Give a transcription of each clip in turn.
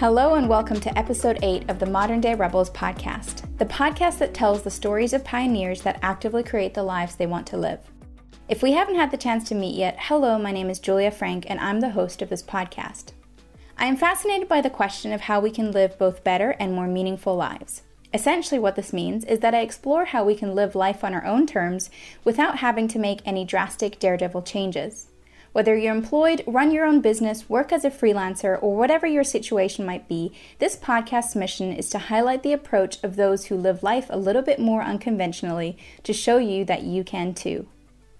Hello, and welcome to episode 8 of the Modern Day Rebels podcast, the podcast that tells the stories of pioneers that actively create the lives they want to live. If we haven't had the chance to meet yet, hello, my name is Julia Frank, and I'm the host of this podcast. I am fascinated by the question of how we can live both better and more meaningful lives. Essentially, what this means is that I explore how we can live life on our own terms without having to make any drastic daredevil changes. Whether you're employed, run your own business, work as a freelancer, or whatever your situation might be, this podcast's mission is to highlight the approach of those who live life a little bit more unconventionally to show you that you can too.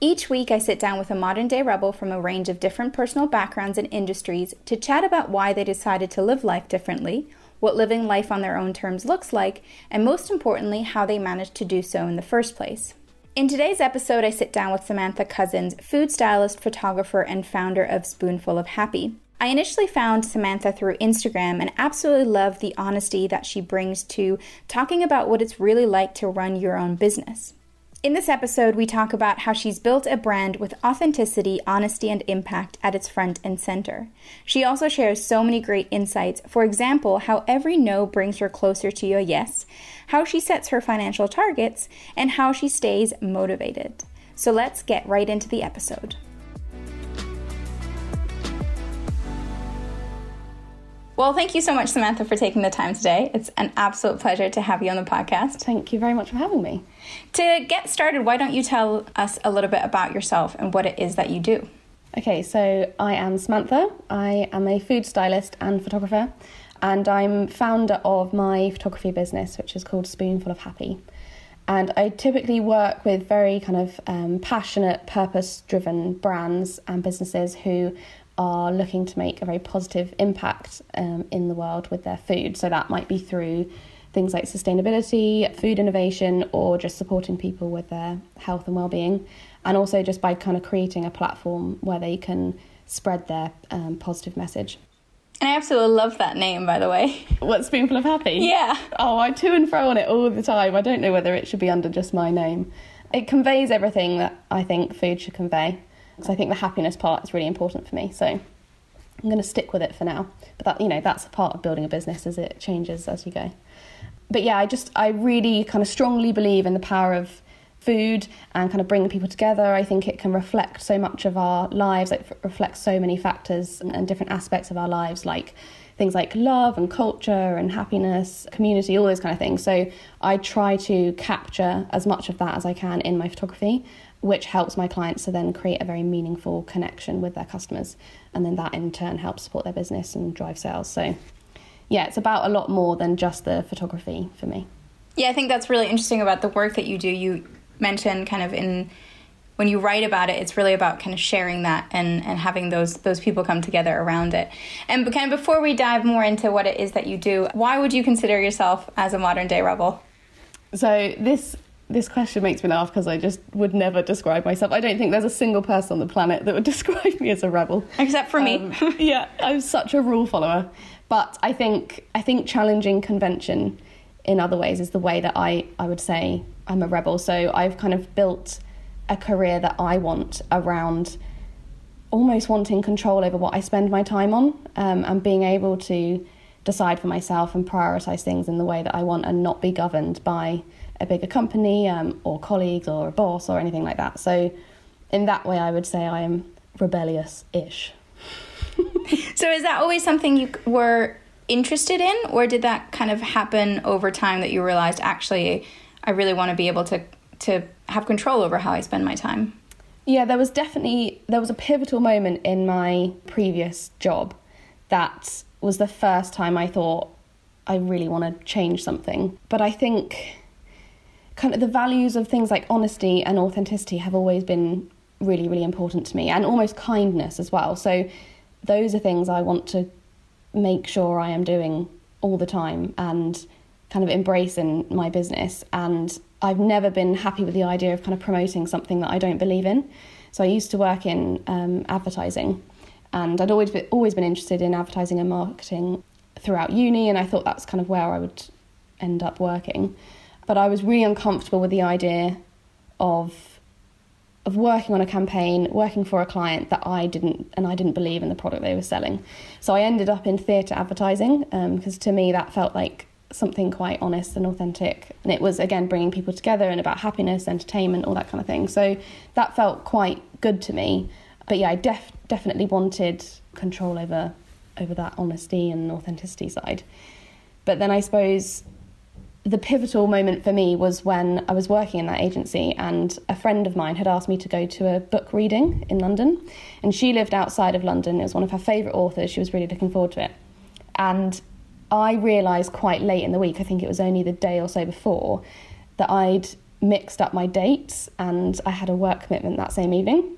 Each week, I sit down with a modern day rebel from a range of different personal backgrounds and industries to chat about why they decided to live life differently, what living life on their own terms looks like, and most importantly, how they managed to do so in the first place. In today's episode, I sit down with Samantha Cousins, food stylist, photographer, and founder of Spoonful of Happy. I initially found Samantha through Instagram and absolutely love the honesty that she brings to talking about what it's really like to run your own business. In this episode, we talk about how she's built a brand with authenticity, honesty, and impact at its front and center. She also shares so many great insights. For example, how every no brings her closer to a yes, how she sets her financial targets, and how she stays motivated. So let's get right into the episode. Well, thank you so much, Samantha, for taking the time today. It's an absolute pleasure to have you on the podcast. Thank you very much for having me. To get started, why don't you tell us a little bit about yourself and what it is that you do? Okay, so I am Samantha. I am a food stylist and photographer, and I'm founder of my photography business, which is called Spoonful of Happy. And I typically work with very kind of um, passionate, purpose driven brands and businesses who are looking to make a very positive impact um, in the world with their food. So that might be through things like sustainability, food innovation, or just supporting people with their health and well-being, and also just by kind of creating a platform where they can spread their um, positive message. And I absolutely love that name, by the way. What Spoonful of Happy? Yeah. Oh, I to and fro on it all the time. I don't know whether it should be under just my name. It conveys everything that I think food should convey because I think the happiness part is really important for me. So I'm going to stick with it for now. But that you know that's a part of building a business as it changes as you go. But yeah, I just I really kind of strongly believe in the power of food and kind of bringing people together. I think it can reflect so much of our lives. It reflects so many factors and, and different aspects of our lives, like things like love and culture and happiness, community, all those kind of things. So I try to capture as much of that as I can in my photography which helps my clients to then create a very meaningful connection with their customers. And then that in turn helps support their business and drive sales. So, yeah, it's about a lot more than just the photography for me. Yeah, I think that's really interesting about the work that you do. You mentioned kind of in when you write about it, it's really about kind of sharing that and, and having those those people come together around it. And kind of before we dive more into what it is that you do, why would you consider yourself as a modern day rebel? So this this question makes me laugh because I just would never describe myself. I don't think there's a single person on the planet that would describe me as a rebel, except for me. Um, yeah, I'm such a rule follower, but I think I think challenging convention in other ways is the way that I I would say I'm a rebel. So I've kind of built a career that I want around almost wanting control over what I spend my time on um, and being able to decide for myself and prioritize things in the way that I want and not be governed by a bigger company um, or colleagues or a boss or anything like that. So, in that way, I would say I am rebellious ish. so, is that always something you were interested in, or did that kind of happen over time that you realized actually I really want to be able to to have control over how I spend my time? Yeah, there was definitely there was a pivotal moment in my previous job that was the first time I thought I really want to change something. But I think kind of the values of things like honesty and authenticity have always been really, really important to me, and almost kindness as well. So those are things I want to make sure I am doing all the time and kind of embrace in my business. And I've never been happy with the idea of kind of promoting something that I don't believe in. So I used to work in um, advertising, and I'd always been, always been interested in advertising and marketing throughout uni, and I thought that's kind of where I would end up working but I was really uncomfortable with the idea of of working on a campaign, working for a client that I didn't, and I didn't believe in the product they were selling. So I ended up in theatre advertising because um, to me that felt like something quite honest and authentic. And it was, again, bringing people together and about happiness, entertainment, all that kind of thing. So that felt quite good to me. But yeah, I def- definitely wanted control over over that honesty and authenticity side. But then I suppose the pivotal moment for me was when I was working in that agency and a friend of mine had asked me to go to a book reading in London. And she lived outside of London. It was one of her favourite authors. She was really looking forward to it. And I realised quite late in the week, I think it was only the day or so before, that I'd mixed up my dates and I had a work commitment that same evening.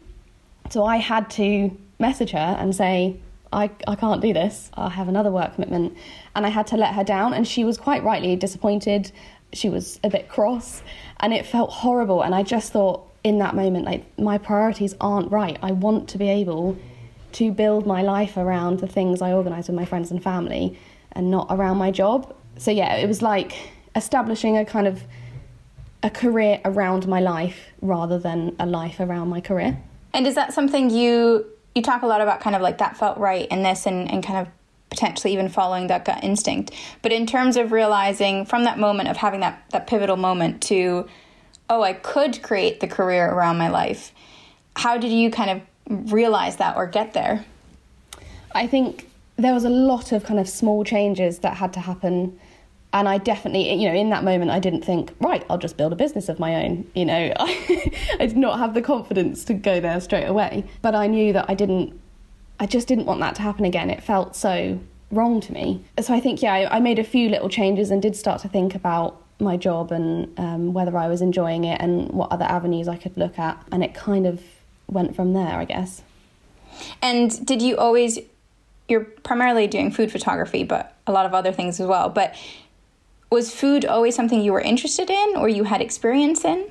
So I had to message her and say, I, I can't do this. I have another work commitment. And I had to let her down. And she was quite rightly disappointed. She was a bit cross. And it felt horrible. And I just thought in that moment, like, my priorities aren't right. I want to be able to build my life around the things I organise with my friends and family and not around my job. So, yeah, it was like establishing a kind of a career around my life rather than a life around my career. And is that something you you talk a lot about kind of like that felt right in this and, and kind of potentially even following that gut instinct. But in terms of realizing from that moment of having that, that pivotal moment to, oh, I could create the career around my life, how did you kind of realize that or get there? I think there was a lot of kind of small changes that had to happen and I definitely, you know, in that moment, I didn't think, right, I'll just build a business of my own. You know, I, did not have the confidence to go there straight away. But I knew that I didn't, I just didn't want that to happen again. It felt so wrong to me. So I think, yeah, I, I made a few little changes and did start to think about my job and um, whether I was enjoying it and what other avenues I could look at. And it kind of went from there, I guess. And did you always, you're primarily doing food photography, but a lot of other things as well. But was food always something you were interested in or you had experience in?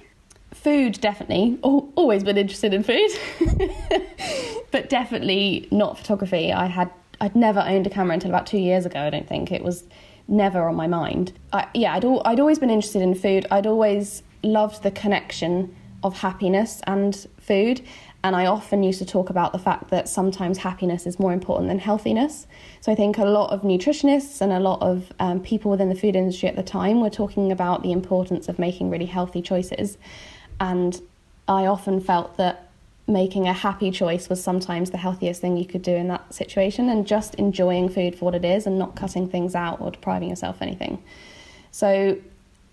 Food, definitely. Oh, always been interested in food, but definitely not photography. I had I'd never owned a camera until about two years ago. I don't think it was never on my mind. I, yeah, I'd al- I'd always been interested in food. I'd always loved the connection of happiness and food, and I often used to talk about the fact that sometimes happiness is more important than healthiness. So I think a lot of nutritionists and a lot of um, people within the food industry at the time were talking about the importance of making really healthy choices. And I often felt that making a happy choice was sometimes the healthiest thing you could do in that situation and just enjoying food for what it is and not cutting things out or depriving yourself of anything. So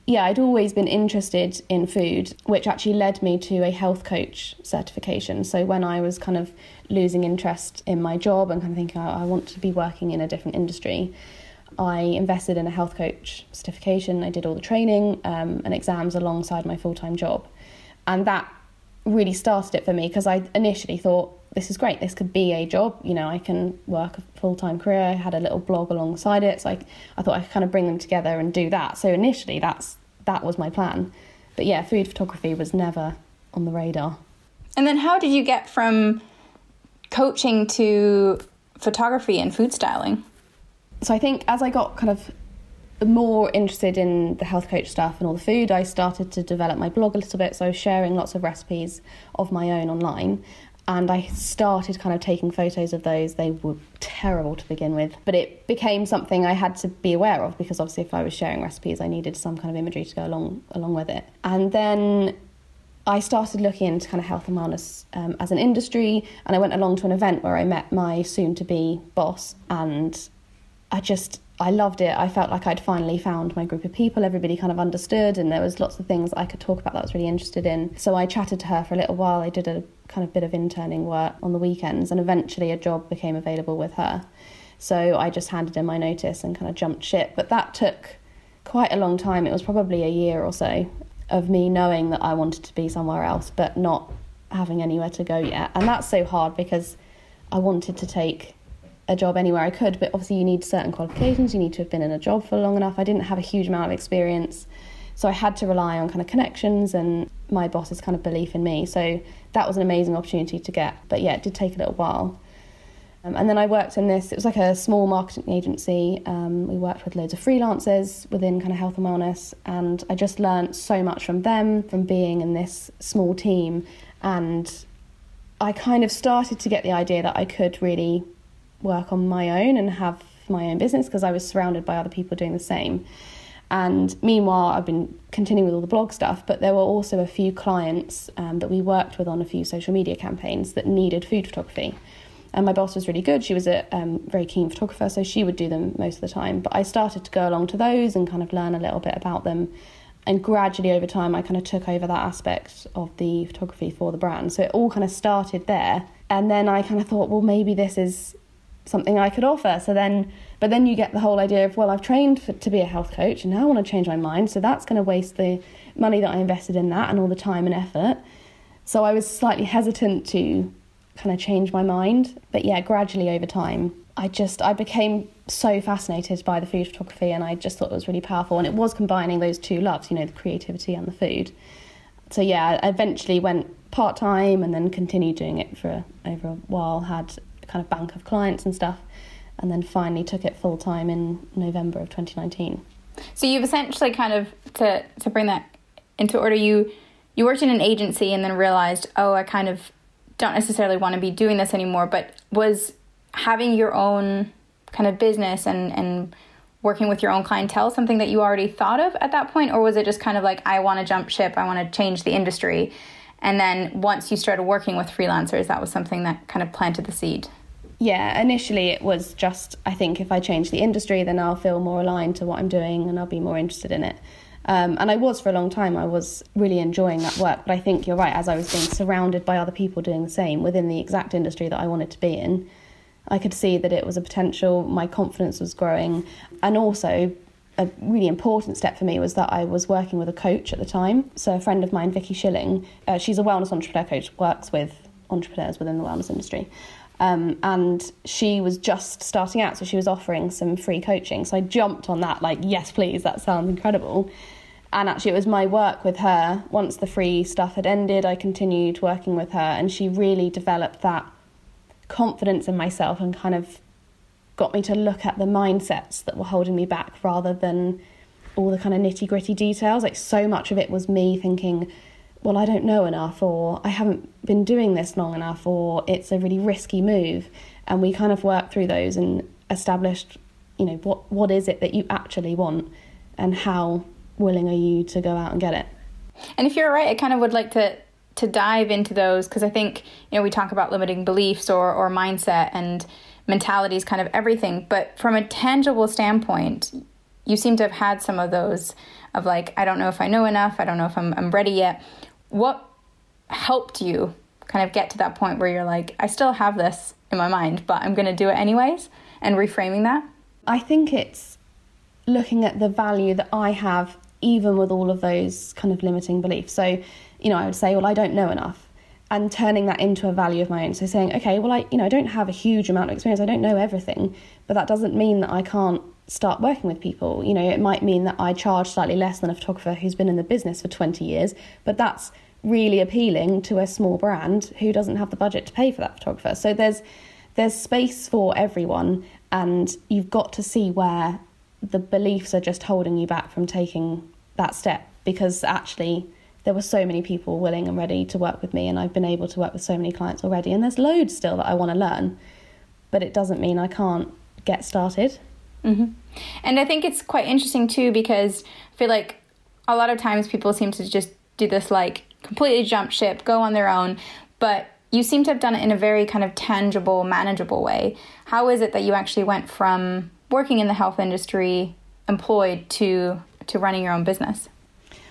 yeah, I'd always been interested in food, which actually led me to a health coach certification. So when I was kind of losing interest in my job and kind of thinking I, I want to be working in a different industry, I invested in a health coach certification. I did all the training um, and exams alongside my full time job. And that really started it for me because I initially thought, this is great, this could be a job. You know, I can work a full time career. I had a little blog alongside it. So I, I thought I could kind of bring them together and do that. So initially, that's that was my plan. But yeah, food photography was never on the radar. And then how did you get from coaching to photography and food styling? So I think as I got kind of more interested in the health coach stuff and all the food, I started to develop my blog a little bit. So I was sharing lots of recipes of my own online and I started kind of taking photos of those. They were terrible to begin with, but it became something I had to be aware of because obviously, if I was sharing recipes, I needed some kind of imagery to go along along with it. And then I started looking into kind of health and wellness um, as an industry, and I went along to an event where I met my soon-to-be boss, and I just I loved it. I felt like I'd finally found my group of people. Everybody kind of understood, and there was lots of things I could talk about that I was really interested in. So I chatted to her for a little while. I did a kind of bit of interning work on the weekends, and eventually a job became available with her. So I just handed in my notice and kind of jumped ship. But that took quite a long time. It was probably a year or so of me knowing that I wanted to be somewhere else, but not having anywhere to go yet. And that's so hard because I wanted to take a job anywhere I could, but obviously you need certain qualifications. You need to have been in a job for long enough. I didn't have a huge amount of experience. So I had to rely on kind of connections and my boss's kind of belief in me. So that was an amazing opportunity to get. But yeah, it did take a little while. Um, and then I worked in this, it was like a small marketing agency. Um, we worked with loads of freelancers within kind of health and wellness. And I just learned so much from them, from being in this small team And I kind of started to get the idea that I could really work on my own and have my own business because I was surrounded by other people doing the same. And meanwhile, I've been continuing with all the blog stuff, but there were also a few clients um, that we worked with on a few social media campaigns that needed food photography. And my boss was really good. She was a um, very keen photographer, so she would do them most of the time. But I started to go along to those and kind of learn a little bit about them. And gradually over time, I kind of took over that aspect of the photography for the brand. So it all kind of started there. And then I kind of thought, well, maybe this is something I could offer. So then, but then you get the whole idea of, well, I've trained for, to be a health coach and now I want to change my mind. So that's going to waste the money that I invested in that and all the time and effort. So I was slightly hesitant to kind of change my mind. But yeah, gradually over time, I just, I became so fascinated by the food photography and I just thought it was really powerful. And it was combining those two loves, you know, the creativity and the food. So yeah, I eventually went part time and then continued doing it for over a while, had kind of bank of clients and stuff, and then finally took it full time in November of 2019. So you've essentially kind of to to bring that into order. You you worked in an agency and then realized, oh, I kind of don't necessarily want to be doing this anymore. But was having your own kind of business and and working with your own clientele something that you already thought of at that point or was it just kind of like i want to jump ship i want to change the industry and then once you started working with freelancers that was something that kind of planted the seed yeah, initially it was just, I think if I change the industry, then I'll feel more aligned to what I'm doing and I'll be more interested in it. Um, and I was for a long time, I was really enjoying that work. But I think you're right, as I was being surrounded by other people doing the same within the exact industry that I wanted to be in, I could see that it was a potential, my confidence was growing. And also, a really important step for me was that I was working with a coach at the time. So, a friend of mine, Vicky Schilling, uh, she's a wellness entrepreneur coach, works with entrepreneurs within the wellness industry. Um, and she was just starting out, so she was offering some free coaching. So I jumped on that, like, yes, please, that sounds incredible. And actually, it was my work with her. Once the free stuff had ended, I continued working with her, and she really developed that confidence in myself and kind of got me to look at the mindsets that were holding me back rather than all the kind of nitty gritty details. Like, so much of it was me thinking, well, I don't know enough, or I haven't been doing this long enough, or it's a really risky move. And we kind of worked through those and established, you know, what, what is it that you actually want and how willing are you to go out and get it. And if you're right, I kind of would like to to dive into those because I think you know we talk about limiting beliefs or or mindset and mentalities, kind of everything. But from a tangible standpoint, you seem to have had some of those of like I don't know if I know enough, I don't know if I'm I'm ready yet what helped you kind of get to that point where you're like, I still have this in my mind, but I'm going to do it anyways, and reframing that? I think it's looking at the value that I have, even with all of those kind of limiting beliefs. So, you know, I would say, well, I don't know enough. And turning that into a value of my own. So saying, okay, well, I, you know, I don't have a huge amount of experience. I don't know everything, but that doesn't mean that I can't start working with people. You know, it might mean that I charge slightly less than a photographer who's been in the business for 20 years, but that's really appealing to a small brand who doesn't have the budget to pay for that photographer. So there's there's space for everyone and you've got to see where the beliefs are just holding you back from taking that step because actually there were so many people willing and ready to work with me and I've been able to work with so many clients already and there's loads still that I want to learn but it doesn't mean I can't get started Mm-hmm. And I think it's quite interesting too because I feel like a lot of times people seem to just do this like completely jump ship, go on their own, but you seem to have done it in a very kind of tangible, manageable way. How is it that you actually went from working in the health industry, employed, to to running your own business?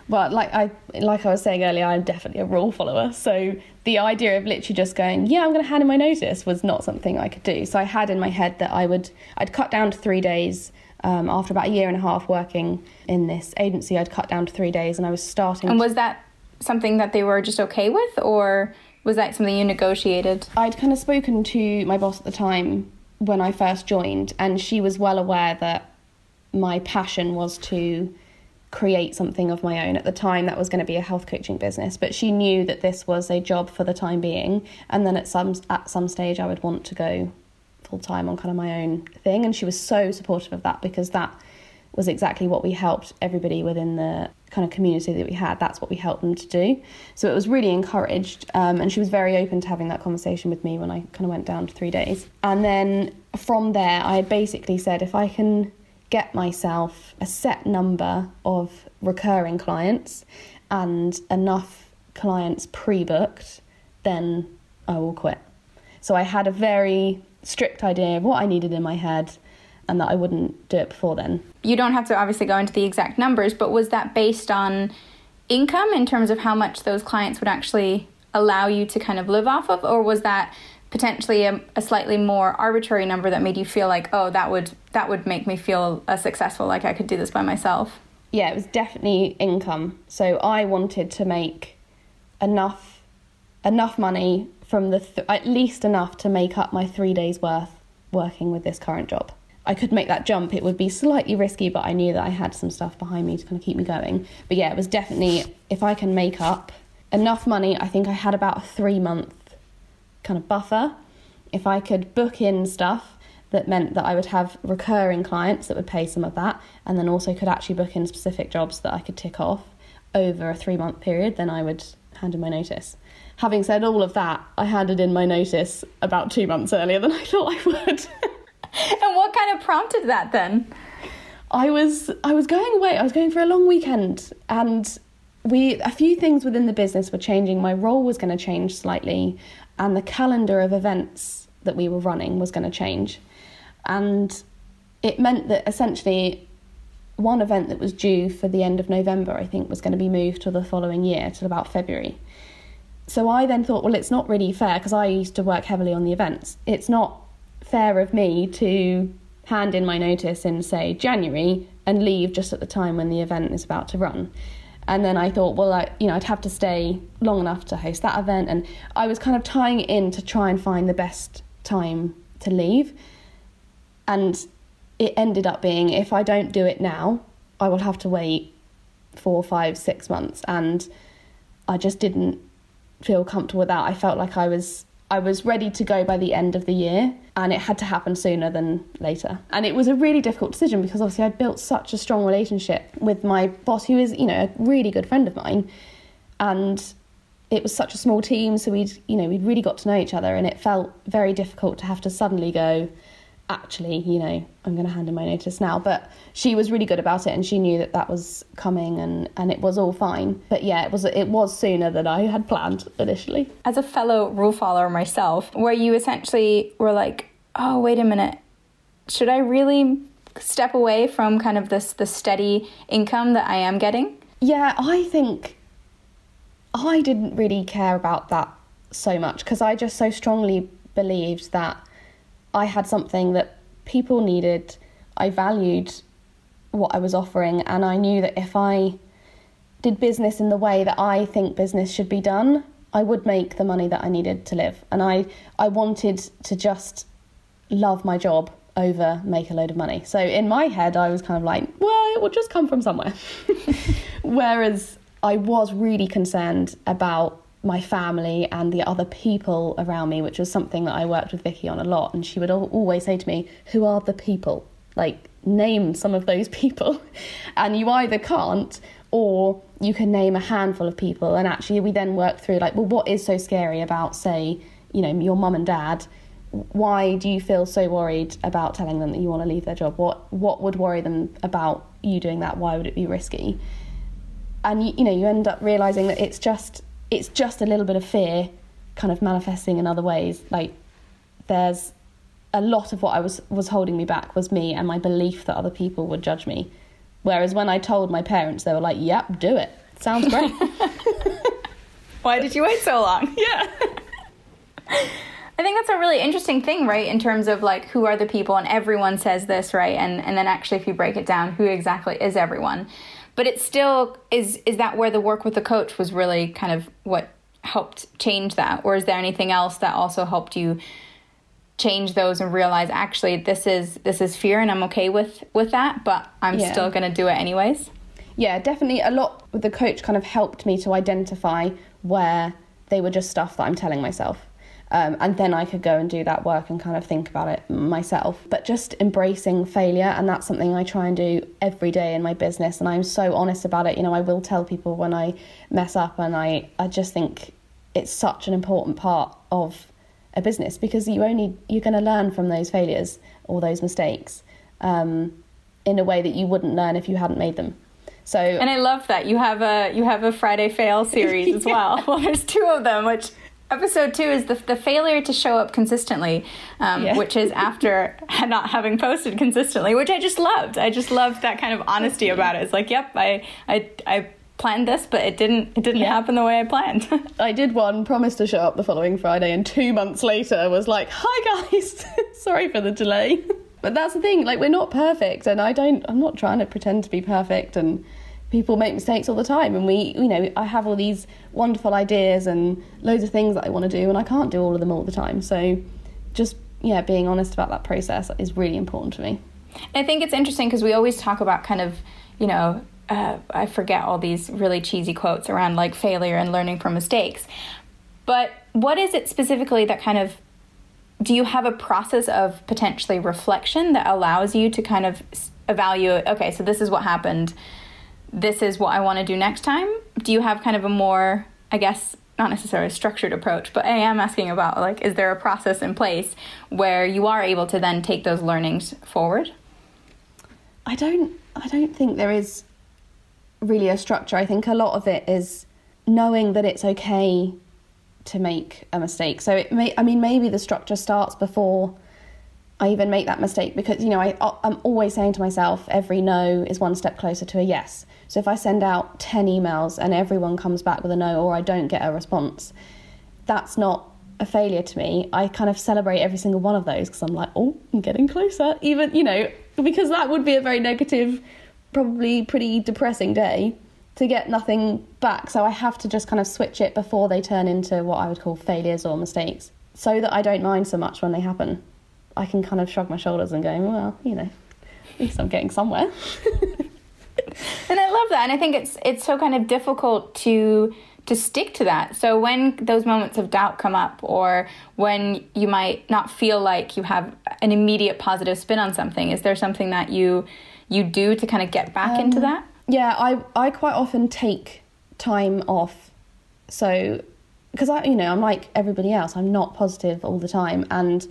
Well, like I like I was saying earlier, I'm definitely a rule follower. So the idea of literally just going, yeah, I'm going to hand in my notice was not something I could do. So I had in my head that I would I'd cut down to three days. Um, after about a year and a half working in this agency, I'd cut down to three days, and I was starting. And was that something that they were just okay with, or was that something you negotiated? I'd kind of spoken to my boss at the time when I first joined, and she was well aware that my passion was to create something of my own. At the time, that was going to be a health coaching business, but she knew that this was a job for the time being, and then at some at some stage, I would want to go full time on kind of my own thing. And she was so supportive of that because that was exactly what we helped everybody within the kind of community that we had. That's what we helped them to do. So it was really encouraged, um, and she was very open to having that conversation with me when I kind of went down to three days. And then from there, I basically said if I can get myself a set number of recurring clients and enough clients pre booked, then I will quit. So I had a very strict idea of what I needed in my head and that I wouldn't do it before then. You don't have to obviously go into the exact numbers, but was that based on income in terms of how much those clients would actually allow you to kind of live off of, or was that potentially a, a, slightly more arbitrary number that made you feel like, oh, that would that would make me feel successful, like I could do this by myself? Yeah, it was definitely income. So I wanted to make enough enough money from the th- at least enough to make up my three days worth working with this current job. I could make that jump. It would be slightly risky, but I knew that I had some stuff behind me to kind of keep me going. But yeah, it was definitely if I can make up enough money, I think I had about a three month kind of buffer. If I could book in stuff that meant that I would have recurring clients that would pay some of that, and then also could actually book in specific jobs that I could tick off over a three month period, then I would hand in my notice. Having said all of that, I handed in my notice about two months earlier than I thought I would. and what kind of prompted that then? I was I was going away. I was going for a long weekend, and we a few things within the business were changing. My role was going to change slightly, and the calendar of events that we were running was going to change, and it meant that essentially one event that was due for the end of November, I think, was going to be moved to the following year, till about February. So I then thought, well, it's not really fair because I used to work heavily on the events. It's not fair of me to hand in my notice in, say, January and leave just at the time when the event is about to run. And then I thought, well, I, you know, I'd have to stay long enough to host that event, and I was kind of tying in to try and find the best time to leave. And it ended up being if I don't do it now, I will have to wait four, five, six months, and I just didn't feel comfortable with that. I felt like I was I was ready to go by the end of the year and it had to happen sooner than later. And it was a really difficult decision because obviously I'd built such a strong relationship with my boss who is, you know, a really good friend of mine. And it was such a small team, so we'd, you know, we'd really got to know each other and it felt very difficult to have to suddenly go, actually, you know, I'm going to hand in my notice now. But she was really good about it, and she knew that that was coming, and and it was all fine. But yeah, it was it was sooner than I had planned initially. As a fellow rule follower myself, where you essentially were like, oh wait a minute, should I really step away from kind of this the steady income that I am getting? Yeah, I think I didn't really care about that so much because I just so strongly believed that I had something that people needed. I valued what I was offering, and I knew that if I did business in the way that I think business should be done, I would make the money that I needed to live. And I, I wanted to just love my job over make a load of money. So in my head, I was kind of like, well, it will just come from somewhere. Whereas I was really concerned about my family and the other people around me, which was something that I worked with Vicky on a lot. And she would always say to me, Who are the people? Like, name some of those people. and you either can't or you can name a handful of people. And actually, we then work through, like, well, what is so scary about, say, you know, your mum and dad? Why do you feel so worried about telling them that you want to leave their job? What what would worry them about you doing that? Why would it be risky? And you, you know, you end up realizing that it's just it's just a little bit of fear kind of manifesting in other ways. Like there's a lot of what I was was holding me back was me and my belief that other people would judge me. Whereas when I told my parents, they were like, "Yep, do it. Sounds great." Why did you wait so long? Yeah. I think that's a really interesting thing, right? In terms of like who are the people, and everyone says this, right? And and then actually, if you break it down, who exactly is everyone? But it still is is that where the work with the coach was really kind of what helped change that? Or is there anything else that also helped you change those and realize actually this is this is fear and I'm okay with with that but I'm yeah. still going to do it anyways? Yeah definitely. A lot with the coach kind of helped me to identify where they were just stuff that I'm telling myself Um, and then I could go and do that work and kind of think about it myself. But just embracing failure, and that's something I try and do every day in my business. And I'm so honest about it. You know, I will tell people when I mess up, and I, I just think it's such an important part of a business because you only you're going to learn from those failures or those mistakes um, in a way that you wouldn't learn if you hadn't made them. So and I love that you have a you have a Friday fail series as well. Well, there's two of them, which episode two is the, the failure to show up consistently, um, yeah. which is after not having posted consistently, which I just loved. I just loved that kind of honesty about it. It's like, yep, I I I planned this, but it didn't it didn't yeah. happen the way I planned. I did one, promised to show up the following Friday, and two months later was like, hi guys, sorry for the delay. but that's the thing, like we're not perfect, and I don't. I'm not trying to pretend to be perfect and people make mistakes all the time and we you know i have all these wonderful ideas and loads of things that i want to do and i can't do all of them all the time. So just yeah being honest about that process is really important to me. I think it's interesting because we always talk about kind of you know uh, i forget all these really cheesy quotes around like failure and learning from mistakes. But what is it specifically that kind of do you have a process of potentially reflection that allows you to kind of evaluate okay so this is what happened this is what I want to do next time? Do you have kind of a more, I guess, not necessarily structured approach, but I am asking about like, is there a process in place where you are able to then take those learnings forward? I don't. I don't think there is really a structure. I think a lot of it is knowing that it's okay to make a mistake. So it may. I mean, maybe the structure starts before I even make that mistake because you know I I'm always saying to myself every no is one step closer to a yes. So if I send out 10 emails and everyone comes back with a no or I don't get a response, that's not a failure to me. I kind of celebrate every single one of those because I'm like, oh, I'm getting closer. Even, you know, because that would be a very negative, probably pretty depressing day to get nothing back. So I have to just kind of switch it before they turn into what I would call failures or mistakes so that I don't mind so much when they happen. I can kind of shrug my shoulders and go, well, you know, at least I'm getting somewhere. and I love that. And I think it's it's so kind of difficult to to stick to that. So when those moments of doubt come up or when you might not feel like you have an immediate positive spin on something, is there something that you you do to kind of get back um, into that? Yeah, I I quite often take time off. So because I you know, I'm like everybody else. I'm not positive all the time and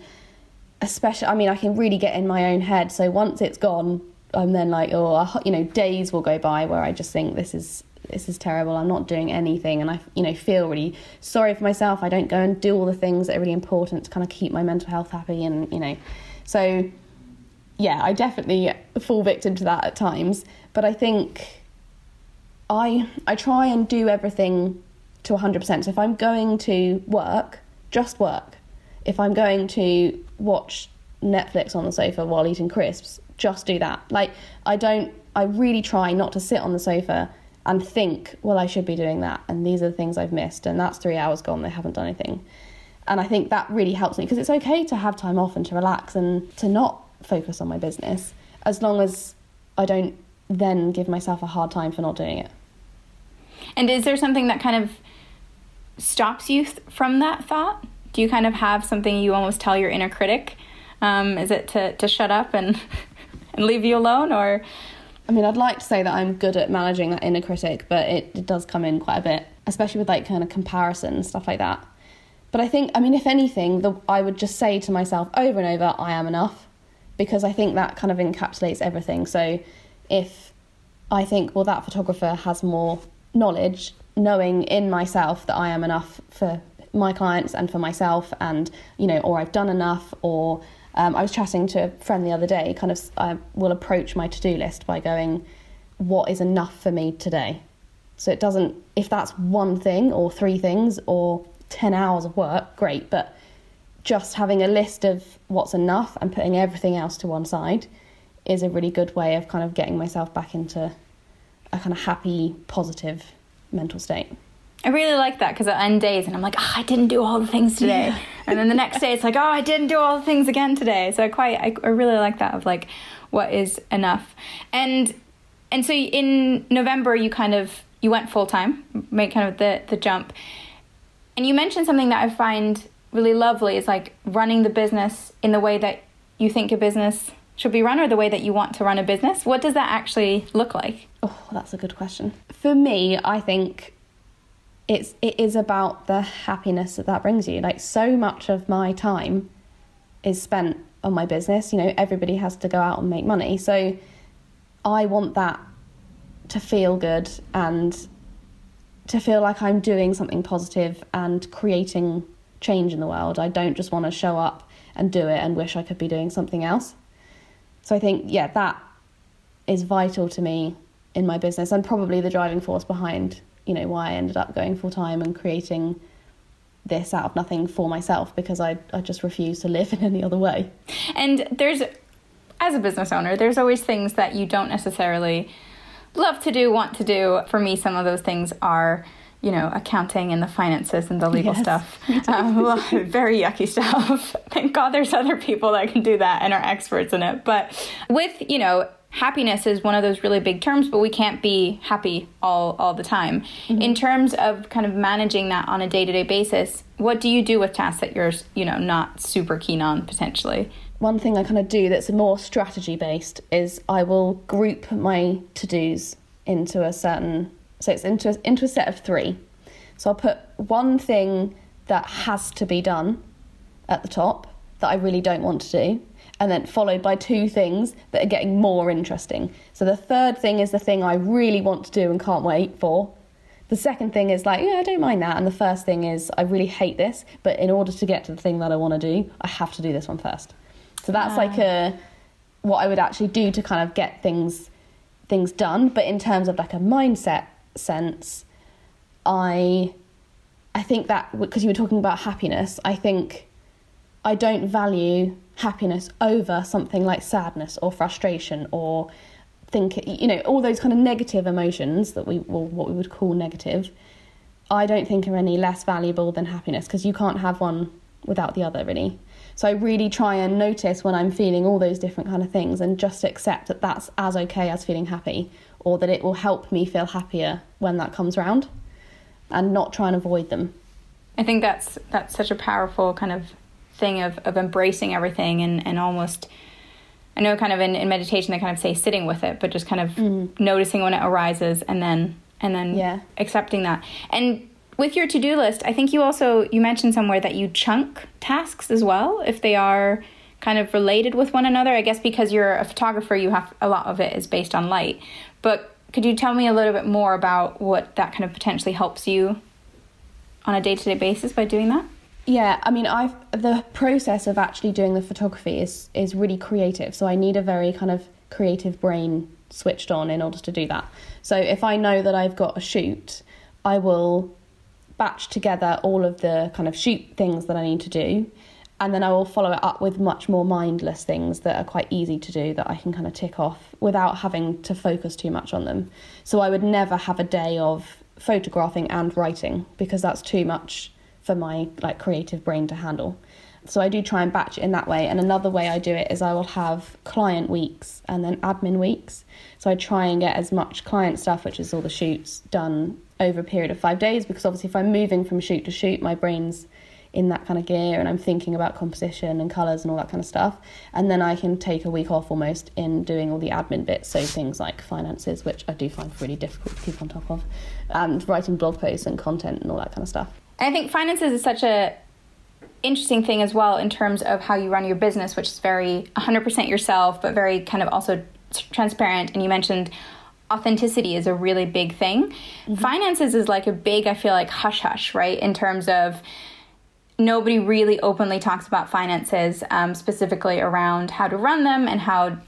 especially I mean, I can really get in my own head. So once it's gone, I'm then like, oh, you know, days will go by where I just think this is this is terrible. I'm not doing anything, and I, you know, feel really sorry for myself. I don't go and do all the things that are really important to kind of keep my mental health happy, and you know, so yeah, I definitely fall victim to that at times. But I think I I try and do everything to 100%. So if I'm going to work, just work. If I'm going to watch Netflix on the sofa while eating crisps, just do that. Like, I don't, I really try not to sit on the sofa and think, well, I should be doing that. And these are the things I've missed. And that's three hours gone. They haven't done anything. And I think that really helps me because it's okay to have time off and to relax and to not focus on my business as long as I don't then give myself a hard time for not doing it. And is there something that kind of stops you th- from that thought? Do you kind of have something you almost tell your inner critic? Um, is it to, to shut up and and leave you alone or I mean, I'd like to say that I'm good at managing that inner critic, but it, it does come in quite a bit, especially with like kind of comparison and stuff like that. But I think, I mean, if anything, the, I would just say to myself over and over, I am enough, because I think that kind of encapsulates everything. So if I think, well, that photographer has more knowledge, knowing in myself that I am enough for my clients and for myself, and, you know, or I've done enough, or um, I was chatting to a friend the other day, kind of, I will approach my to do list by going, what is enough for me today? So it doesn't, if that's one thing or three things or 10 hours of work, great, but just having a list of what's enough and putting everything else to one side is a really good way of kind of getting myself back into a kind of happy, positive mental state. I really like that because I end days and I'm like, oh, I didn't do all the things today. Yeah. and then the next day it's like, oh, I didn't do all the things again today. So I quite, I, I really like that of like, what is enough. And, and so in November, you kind of, you went full time, made kind of the, the jump. And you mentioned something that I find really lovely is like running the business in the way that you think a business should be run or the way that you want to run a business. What does that actually look like? Oh, that's a good question. For me, I think it's it is about the happiness that that brings you. Like so much of my time is spent on my business. You know, everybody has to go out and make money. So I want that to feel good and to feel like I'm doing something positive and creating change in the world. I don't just want to show up and do it and wish I could be doing something else. So I think, yeah, that is vital to me in my business and probably the driving force behind, you know, why I ended up going full time and creating this out of nothing for myself because I, I just refuse to live in any other way. And there's, as a business owner, there's always things that you don't necessarily love to do, want to do. For me, some of those things are you know, accounting and the finances and the legal yes, stuff. Um, very yucky stuff. Thank God there's other people that can do that and are experts in it. But with, you know, happiness is one of those really big terms, but we can't be happy all, all the time. Mm-hmm. In terms of kind of managing that on a day to day basis, what do you do with tasks that you're, you know, not super keen on potentially? One thing I kind of do that's more strategy based is I will group my to dos into a certain so it's into a, into a set of three. So I'll put one thing that has to be done at the top that I really don't want to do, and then followed by two things that are getting more interesting. So the third thing is the thing I really want to do and can't wait for. The second thing is like, yeah, I don't mind that. And the first thing is, I really hate this, but in order to get to the thing that I want to do, I have to do this one first. So that's like a what I would actually do to kind of get things things done. But in terms of like a mindset sense, I I think that because you were talking about happiness, I think I don't value happiness over something like sadness or frustration or think you know all those kind of negative emotions that we what we would call negative. I don't think are any less valuable than happiness because you can't have one without the other really. So I really try and notice when I'm feeling all those different kind of things and just accept that that's as okay as feeling happy or that it will help me feel happier when that comes around and not try and avoid them. I think that's that's such a powerful kind of thing of, of embracing everything and, and almost I know kind of in, in meditation they kind of say sitting with it, but just kind of mm. noticing when it arises and then and then yeah. accepting that. And with your to-do list, I think you also you mentioned somewhere that you chunk tasks as well if they are kind of related with one another. I guess because you're a photographer, you have a lot of it is based on light. But could you tell me a little bit more about what that kind of potentially helps you on a day to day basis by doing that? Yeah, I mean, I've the process of actually doing the photography is is really creative. So I need a very kind of creative brain switched on in order to do that. So if I know that I've got a shoot, I will batch together all of the kind of shoot things that I need to do and then I will follow it up with much more mindless things that are quite easy to do that I can kind of tick off without having to focus too much on them. So I would never have a day of photographing and writing because that's too much for my like creative brain to handle. So I do try and batch it in that way. And another way I do it is I will have client weeks and then admin weeks. So I try and get as much client stuff, which is all the shoots, done over a period of five days because obviously if I'm moving from shoot to shoot, my brain's in that kind of gear and I'm thinking about composition and colours and all that kind of stuff. And then I can take a week off almost in doing all the admin bits, so things like finances, which I do find really difficult to keep on top of, and writing blog posts and content and all that kind of stuff. I think finances is such a interesting thing as well in terms of how you run your business, which is very 100% yourself, but very kind of also transparent. And you mentioned authenticity is a really big thing. Mm-hmm. Finances is like a big, I feel like, hush hush, right? In terms of nobody really openly talks about finances, um, specifically around how to run them and how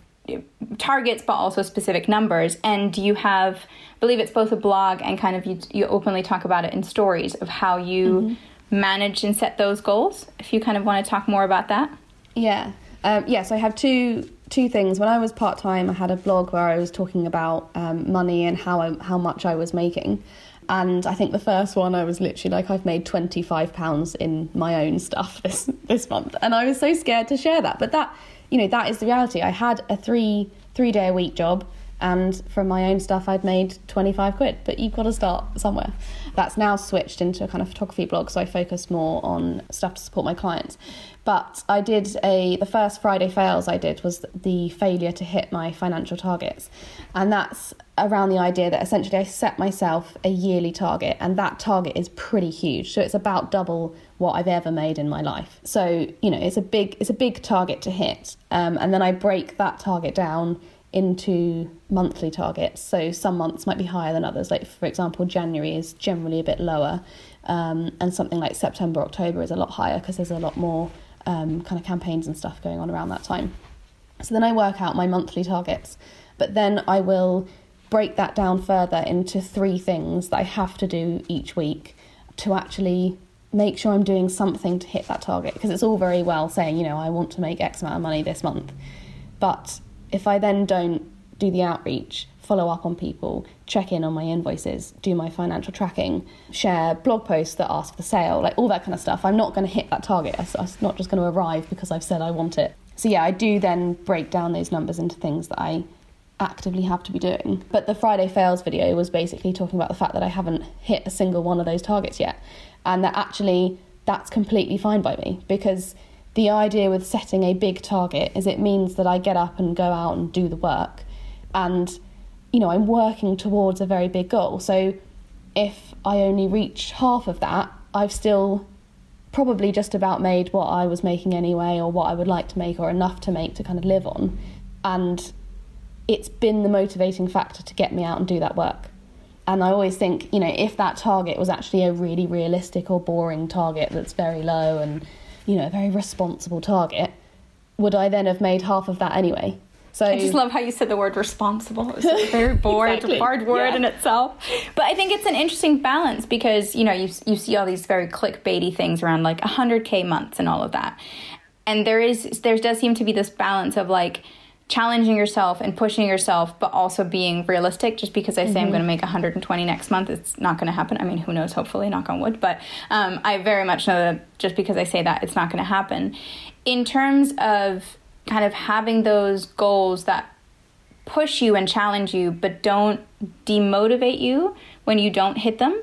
targets, but also specific numbers. And you have, I believe it's both a blog and kind of you, you openly talk about it in stories of how you mm-hmm. manage and set those goals. If you kind of want to talk more about that. Yeah. Um, yes, I have two two things. When I was part time, I had a blog where I was talking about um, money and how I, how much I was making. And I think the first one, I was literally like, I've made twenty five pounds in my own stuff this this month, and I was so scared to share that. But that, you know, that is the reality. I had a three three day a week job, And from my own stuff, I'd made 25 quid, but you've got to start somewhere. That's now switched into a kind of photography blog, so I focus more on stuff to support my clients. But I did a, the first Friday fails I did was the failure to hit my financial targets. And that's around the idea that essentially I set myself a yearly target, and that target is pretty huge. So it's about double what I've ever made in my life. So you know, it's a big it's a big target to hit, um, and then I break that target down into monthly targets. So some months might be higher than others. Like for example, January is generally a bit lower, um, and something like September, October is a lot higher because there's a lot more um, kind of campaigns and stuff going on around that time. So then I work out my monthly targets, but then I will break that down further into three things that I have to do each week to actually make sure I'm doing something to hit that target. Because it's all very well saying, you know, I want to make X amount of money this month. But if I then don't do the outreach, follow up on people, check in on my invoices, do my financial tracking, share blog posts that ask for sale, like all that kind of stuff, I'm not going to hit that target. It's not just going to arrive because I've said I want it. So, yeah, I do then break down those numbers into things that I actively have to be doing. But the Friday fails video was basically talking about the fact that I haven't hit a single one of those targets yet. And that actually that's completely fine by me because the idea with setting a big target is it means that I get up and go out and do the work and you know I'm working towards a very big goal. So if I only reach half of that, I've still probably just about made what I was making anyway or what I would like to make or enough to make to kind of live on. And it's been the motivating factor to get me out and do that work. And I always think, you know, if that target was actually a really realistic or boring target that's very low and, you know, a very responsible target, would I then have made half of that anyway? So I just love how you said the word responsible. It's a very bored, exactly. hard word yeah. in itself. But I think it's an interesting balance because you know you you see all these very clickbaity things around like 100k months and all of that, and there is there does seem to be this balance of like challenging yourself and pushing yourself, but also being realistic. Just because I say mm-hmm. I'm going to make 120 next month, it's not going to happen. I mean, who knows? Hopefully, knock on wood. But um, I very much know that just because I say that, it's not going to happen. In terms of kind of having those goals that push you and challenge you, but don't demotivate you when you don't hit them,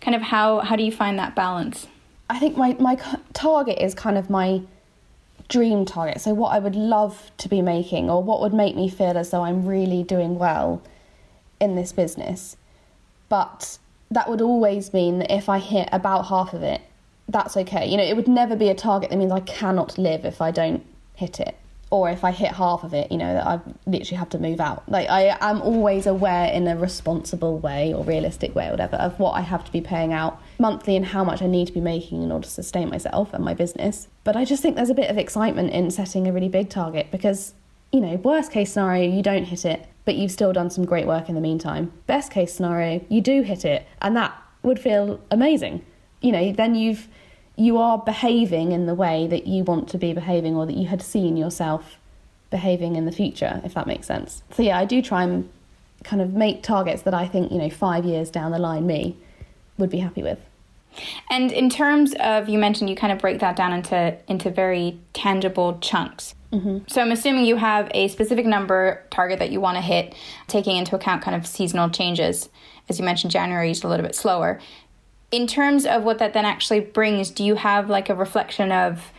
kind of how how do you find that balance? I think my my target is kind of my dream target. So, what I would love to be making, or what would make me feel as though I'm really doing well in this business. But that would always mean that if I hit about half of it, that's okay. You know, it would never be a target that means I cannot live if I don't hit it or if I hit half of it, you know, that I literally have to move out. Like I am always aware in a responsible way or realistic way or whatever of what I have to be paying out monthly and how much I need to be making in order to sustain myself and my business. But I just think there's a bit of excitement in setting a really big target because, you know, worst case scenario, you don't hit it, but you've still done some great work in the meantime. Best case scenario, you do hit it, and that would feel amazing. You know, then you've you are behaving in the way that you want to be behaving or that you had seen yourself behaving in the future, if that makes sense. So, yeah, I do try and kind of make targets that I think, you know, five years down the line, me would be happy with. And in terms of, you mentioned you kind of break that down into into very tangible chunks. Mm-hmm. So I'm assuming you have a specific number target that you want to hit, taking into account kind of seasonal changes. As you mentioned, January is a little bit slower in terms of what that then actually brings, do you have like a reflection of,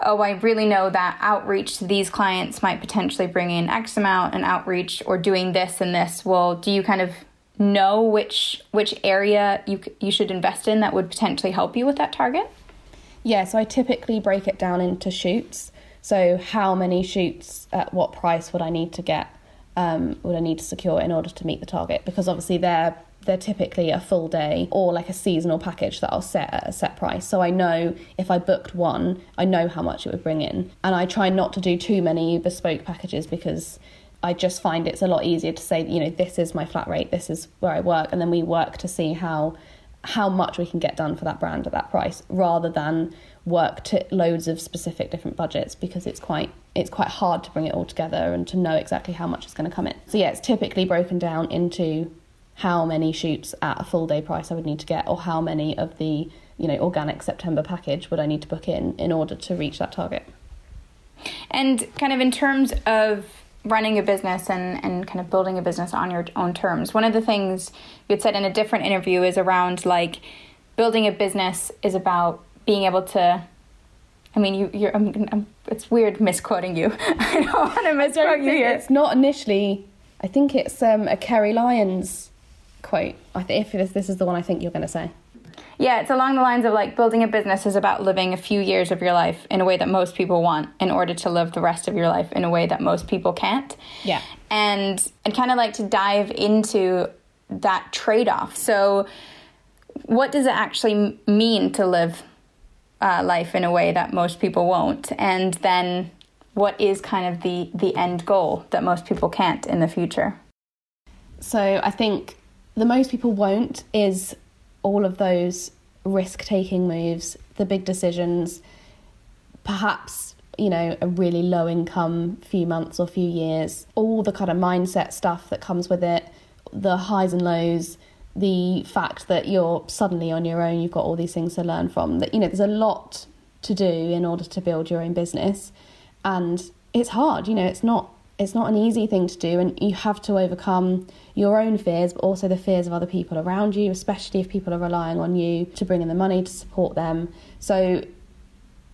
oh, I really know that outreach to these clients might potentially bring in X amount and outreach or doing this and this? Well, do you kind of know which which area you you should invest in that would potentially help you with that target? Yeah, so I typically break it down into shoots. So how many shoots at what price would I need to get? Um, would I need to secure in order to meet the target? Because obviously they're they're typically a full day or like a seasonal package that I'll set at a set price. So I know if I booked one, I know how much it would bring in. And I try not to do too many bespoke packages because I just find it's a lot easier to say, you know, this is my flat rate, this is where I work, and then we work to see how how much we can get done for that brand at that price rather than work to loads of specific different budgets because it's quite it's quite hard to bring it all together and to know exactly how much is going to come in. So yeah, it's typically broken down into how many shoots at a full day price I would need to get, or how many of the you know organic September package would I need to book in in order to reach that target. And kind of in terms of running a business and, and kind of building a business on your own terms. One of the things you had said in a different interview is around like building a business is about being able to. I mean, you, you're. I'm, I'm, it's weird misquoting you. I don't want to misquote you here. It's not initially. I think it's um, a Kerry Lyons quote. I think if this, this is the one I think you're going to say. Yeah, it's along the lines of like building a business is about living a few years of your life in a way that most people want in order to live the rest of your life in a way that most people can't. Yeah. And I'd kind of like to dive into that trade off. So, what does it actually mean to live uh, life in a way that most people won't? And then, what is kind of the the end goal that most people can't in the future? So, I think the most people won't is all of those risk taking moves, the big decisions, perhaps, you know, a really low income few months or few years, all the kind of mindset stuff that comes with it, the highs and lows, the fact that you're suddenly on your own, you've got all these things to learn from. That, you know, there's a lot to do in order to build your own business. And it's hard, you know, it's not it's not an easy thing to do and you have to overcome your own fears but also the fears of other people around you especially if people are relying on you to bring in the money to support them. So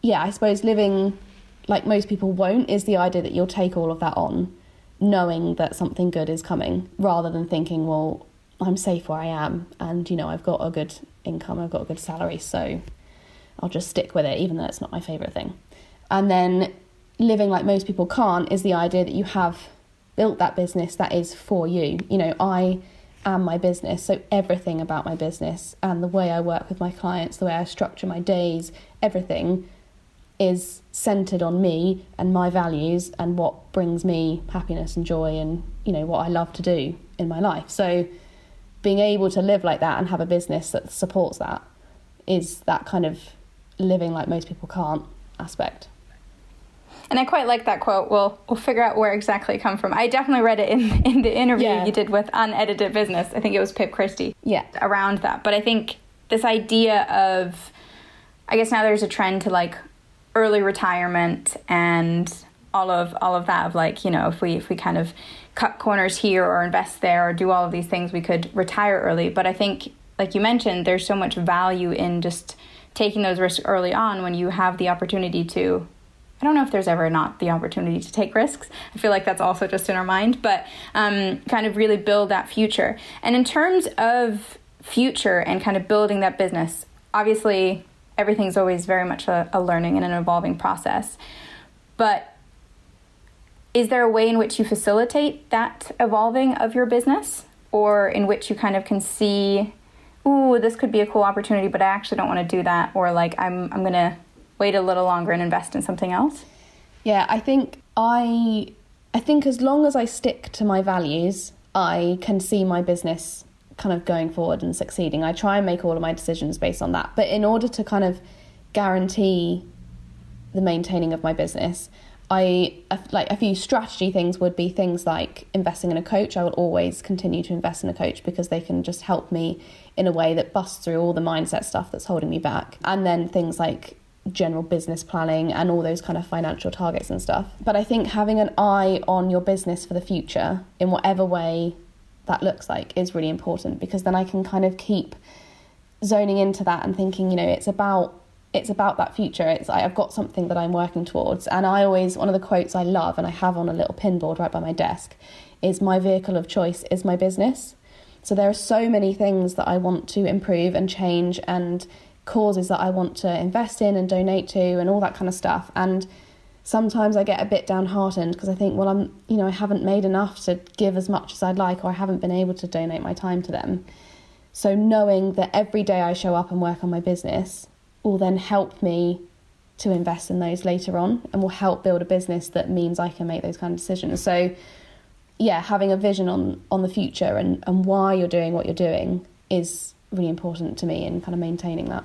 yeah i suppose living like most people won't is the idea that you'll take all of that on knowing that something good is coming rather than thinking well i'm safe where i am and you know i've got a good income i've got a good salary so i'll just stick with it even though it's not my favorite thing. And then living like most people can't is the idea that you have built that business that is for you. You know, I am my business, so everything about my business and the way I work with my clients, the way I structure my days, everything is centered on me and my values and what brings me happiness and joy and you know what I love to do in my life. So being able to live like that and have a business that supports that is that kind of living like most people can't aspect. And I quite like that quote. We'll we'll figure out where exactly it come from. I definitely read it in in the interview yeah. you did with Unedited Business. I think it was Pip Christie. Yeah. Around that. But I think this idea of I guess now there's a trend to like early retirement and all of all of that of like, you know, if we if we kind of cut corners here or invest there or do all of these things, we could retire early. But I think like you mentioned, there's so much value in just taking those risks early on when you have the opportunity to I don't know if there's ever not the opportunity to take risks. I feel like that's also just in our mind, but um, kind of really build that future. And in terms of future and kind of building that business, obviously everything's always very much a, a learning and an evolving process. But is there a way in which you facilitate that evolving of your business or in which you kind of can see, ooh, this could be a cool opportunity, but I actually don't want to do that, or like I'm, I'm going to wait a little longer and invest in something else? Yeah, I think I I think as long as I stick to my values, I can see my business kind of going forward and succeeding. I try and make all of my decisions based on that. But in order to kind of guarantee the maintaining of my business, I like a few strategy things would be things like investing in a coach. I will always continue to invest in a coach because they can just help me in a way that busts through all the mindset stuff that's holding me back. And then things like general business planning and all those kind of financial targets and stuff. But I think having an eye on your business for the future in whatever way that looks like is really important because then I can kind of keep zoning into that and thinking, you know, it's about it's about that future. It's like I've got something that I'm working towards. And I always one of the quotes I love and I have on a little pinboard right by my desk is my vehicle of choice is my business. So there are so many things that I want to improve and change and causes that I want to invest in and donate to and all that kind of stuff. And sometimes I get a bit downhearted because I think, well, I'm, you know, I haven't made enough to give as much as I'd like, or I haven't been able to donate my time to them. So knowing that every day I show up and work on my business will then help me to invest in those later on and will help build a business that means I can make those kind of decisions. So yeah, having a vision on on the future and, and why you're doing what you're doing is really important to me and kind of maintaining that.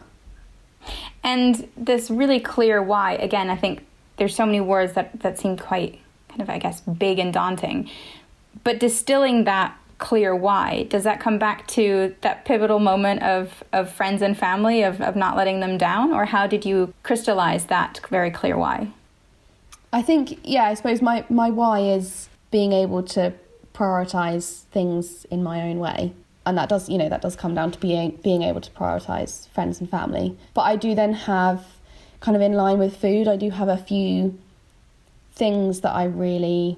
And this really clear why, again, I think there's so many words that, that seem quite kind of, I guess, big and daunting. But distilling that clear why, does that come back to that pivotal moment of, of friends and family, of, of not letting them down? Or how did you crystallize that very clear why? I think, yeah, I suppose my, my why is being able to prioritize things in my own way. And that does, you know, that does come down to being being able to prioritize friends and family. But I do then have kind of in line with food, I do have a few things that I really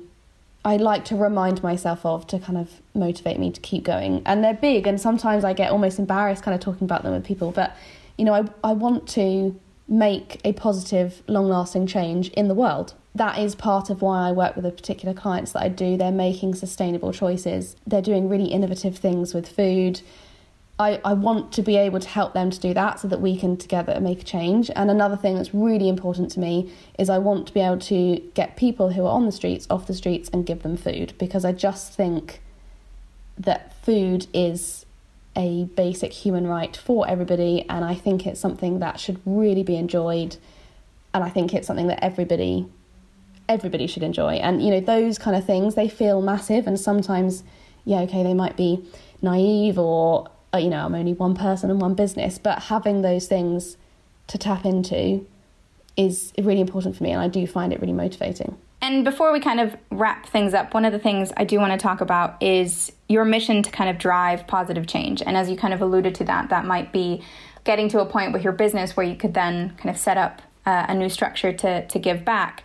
I like to remind myself of to kind of motivate me to keep going. And they're big and sometimes I get almost embarrassed kind of talking about them with people, but you know, I I want to make a positive, long lasting change in the world. That is part of why I work with the particular clients that I do. They're making sustainable choices, they're doing really innovative things with food. I, I want to be able to help them to do that so that we can together make a change. And another thing that's really important to me is I want to be able to get people who are on the streets off the streets and give them food because I just think that food is a basic human right for everybody, and I think it's something that should really be enjoyed, and I think it's something that everybody everybody should enjoy. And you know, those kind of things they feel massive, and sometimes, yeah, okay, they might be naive or uh, you know, I'm only one person and one business, but having those things to tap into is really important for me, and I do find it really motivating. And before we kind of wrap things up, one of the things I do want to talk about is your mission to kind of drive positive change. And as you kind of alluded to that, that might be getting to a point with your business where you could then kind of set up uh, a new structure to, to give back.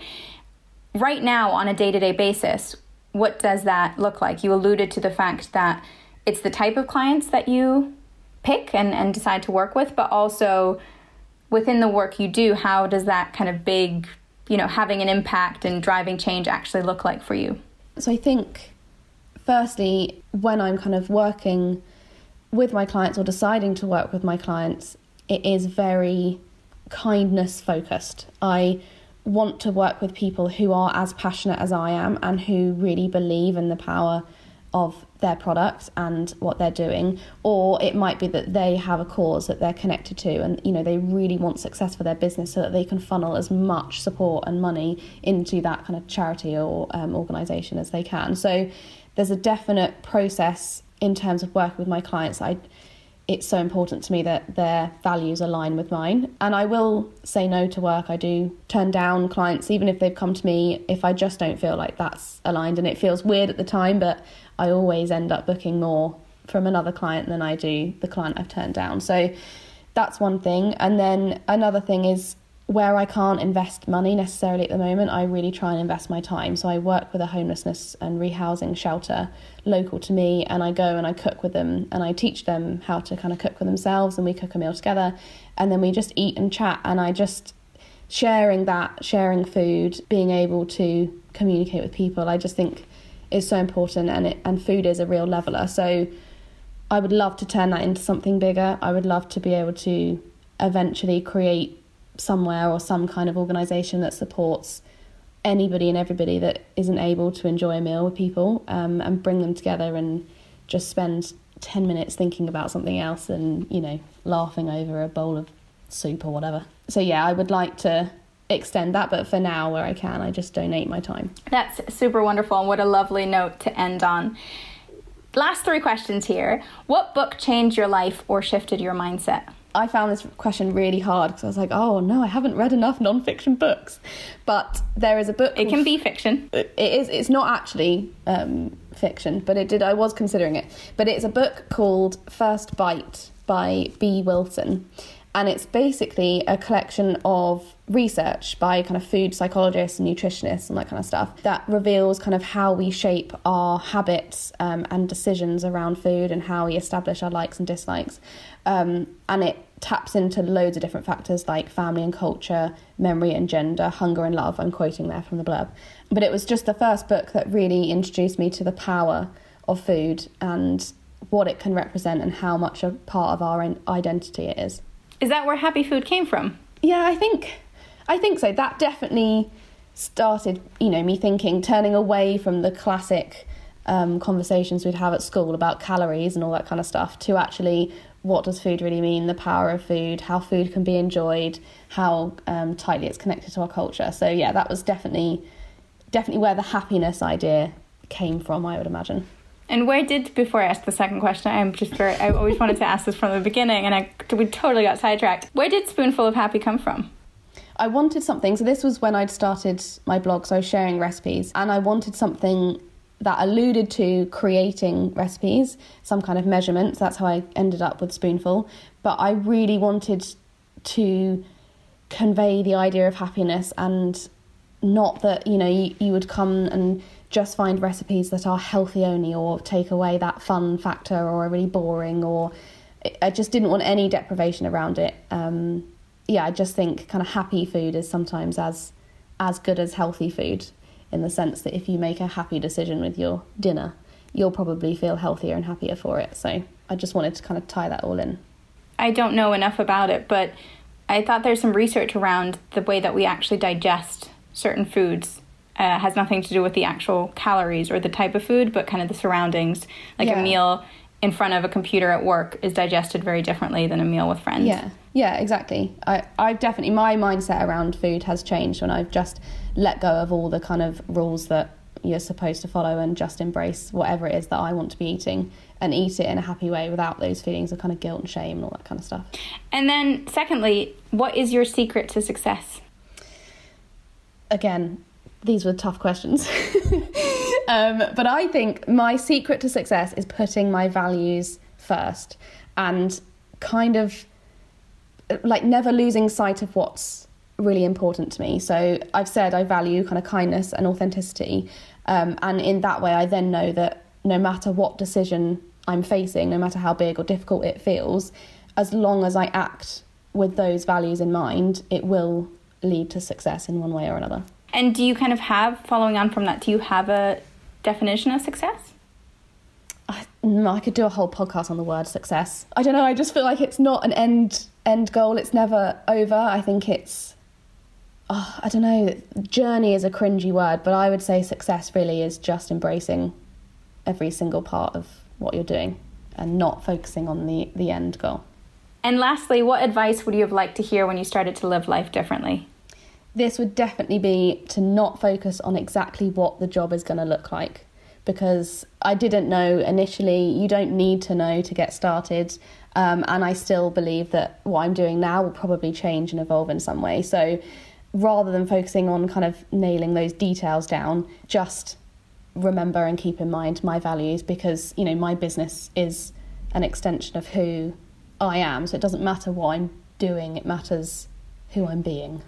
Right now, on a day to day basis, what does that look like? You alluded to the fact that it's the type of clients that you pick and, and decide to work with, but also within the work you do, how does that kind of big, you know, having an impact and driving change actually look like for you? So I think firstly, when I'm kind of working with my clients or deciding to work with my clients, it is very kindness focused. I want to work with people who are as passionate as I am and who really believe in the power of their product and what they're doing or it might be that they have a cause that they're connected to and you know they really want success for their business so that they can funnel as much support and money into that kind of charity or um, organization as they can so there's a definite process in terms of working with my clients. I it's so important to me that their values align with mine. And I will say no to work. I do turn down clients, even if they've come to me, if I just don't feel like that's aligned. And it feels weird at the time, but I always end up booking more from another client than I do the client I've turned down. So that's one thing. And then another thing is where I can't invest money necessarily at the moment, I really try and invest my time. So I work with a homelessness and rehousing shelter local to me, and I go and I cook with them and I teach them how to kind of cook for themselves, and we cook a meal together, and then we just eat and chat. And I just sharing that, sharing food, being able to communicate with people, I just think is so important, and it and food is a real leveler. So I would love to turn that into something bigger. I would love to be able to eventually create somewhere or some kind of organisation that supports anybody and everybody that isn't able to enjoy a meal with people um, and bring them together and just spend 10 minutes thinking about something else and, you know, laughing over a bowl of soup or whatever. So, yeah, I would like to extend that, but for now, where I can, I just donate my time. That's super wonderful, and what a lovely note to end on. Last three questions here. What book changed your life or shifted your mindset? I found this question really hard because I was like, oh no, I haven't read enough non-fiction books. But there is a book. It can be fiction. It is. It's not actually um, fiction, but it did. I was considering it. But it's a book called First Bite by Bee Wilson, and it's basically a collection of research by kind of food psychologists and nutritionists and that kind of stuff that reveals kind of how we shape our habits um, and decisions around food and how we establish our likes and dislikes. Um, and it taps into loads of different factors like family and culture, memory and gender, hunger and love. I'm quoting there from the blurb. But it was just the first book that really introduced me to the power of food and what it can represent and how much a part of our identity it is. Is that where happy food came from? Yeah, I think I think so. That definitely started, you know, me thinking, turning away from the classic um, conversations we'd have at school about calories and all that kind of stuff to actually what does food really mean, the power of food, how food can be enjoyed, how um, tightly it's connected to our culture. So yeah, that was definitely definitely where the happiness idea came from. I would imagine. And where did before I ask the second question, I'm just very I always wanted to ask this from the beginning, and I we totally got sidetracked. Where did Spoonful of Happy come from? I wanted something. So this was when I'd started my blog, so I was sharing recipes, and I wanted something that alluded to creating recipes, some kind of measurements. That's how I ended up with Spoonful. But I really wanted to convey the idea of happiness and not that, you know, you, you would come and just find recipes that are healthy only or take away that fun factor or are really boring or I just didn't want any deprivation around it. Um, yeah, I just think kind of happy food is sometimes as as good as healthy food in the sense that if you make a happy decision with your dinner, you'll probably feel healthier and happier for it. So I just wanted to kind of tie that all in. I don't know enough about it, but I thought there's some research around the way that we actually digest certain foods. Uh, has nothing to do with the actual calories or the type of food, but kind of the surroundings. Like yeah. a meal in front of a computer at work is digested very differently than a meal with friends. Yeah, yeah, exactly. I, I've definitely my mindset around food has changed when I've just let go of all the kind of rules that you're supposed to follow and just embrace whatever it is that I want to be eating and eat it in a happy way without those feelings of kind of guilt and shame and all that kind of stuff. And then, secondly, what is your secret to success? Again, these were tough questions. um, but I think my secret to success is putting my values first and kind of like never losing sight of what's really important to me. So I've said I value kind of kindness and authenticity. Um, and in that way, I then know that no matter what decision I'm facing, no matter how big or difficult it feels, as long as I act with those values in mind, it will lead to success in one way or another. And do you kind of have, following on from that, do you have a definition of success? I, mm, I could do a whole podcast on the word success. I don't know. I just feel like it's not an end end goal. It's never over. I think it's. Oh, I don't know. Journey is a cringy word, but I would say success really is just embracing every single part of what you're doing and not focusing on the, the end goal. And lastly, what advice would you have liked to hear when you started to live life differently? This would definitely be to not focus on exactly what the job is going to look like because I didn't know initially. You don't need to know to get started. Um, and I still believe that what I'm doing now will probably change and evolve in some way. So rather than focusing on kind of nailing those details down, just remember and keep in mind my values because, you know, my business is an extension of who I am. So it doesn't matter what I'm doing, it matters who I'm being.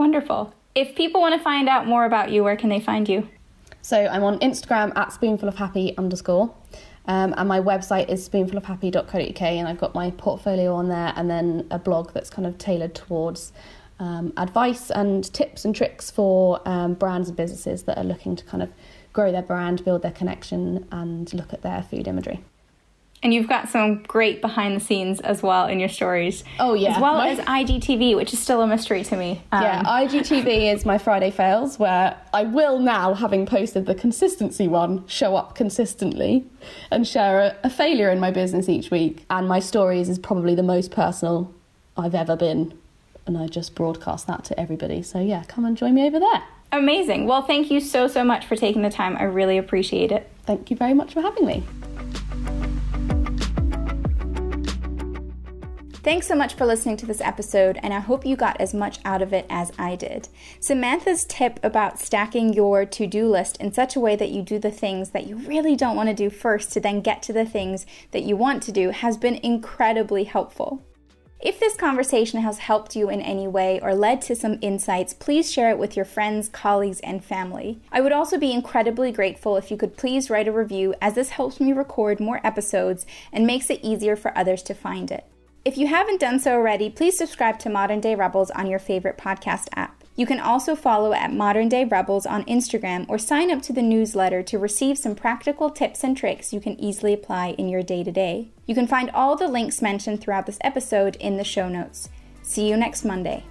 Wonderful. If people want to find out more about you, where can they find you? So I'm on Instagram at spoonfulofhappy underscore. Um, and my website is spoonfulofhappy.co.uk, and I've got my portfolio on there, and then a blog that's kind of tailored towards um, advice and tips and tricks for um, brands and businesses that are looking to kind of grow their brand, build their connection, and look at their food imagery. And you've got some great behind the scenes as well in your stories. Oh, yeah. As well my... as IGTV, which is still a mystery to me. Um, yeah, IGTV is my Friday fails, where I will now, having posted the consistency one, show up consistently and share a, a failure in my business each week. And my stories is probably the most personal I've ever been. And I just broadcast that to everybody. So, yeah, come and join me over there. Amazing. Well, thank you so, so much for taking the time. I really appreciate it. Thank you very much for having me. Thanks so much for listening to this episode, and I hope you got as much out of it as I did. Samantha's tip about stacking your to do list in such a way that you do the things that you really don't want to do first to then get to the things that you want to do has been incredibly helpful. If this conversation has helped you in any way or led to some insights, please share it with your friends, colleagues, and family. I would also be incredibly grateful if you could please write a review, as this helps me record more episodes and makes it easier for others to find it. If you haven't done so already, please subscribe to Modern Day Rebels on your favorite podcast app. You can also follow at Modern Day Rebels on Instagram or sign up to the newsletter to receive some practical tips and tricks you can easily apply in your day to day. You can find all the links mentioned throughout this episode in the show notes. See you next Monday.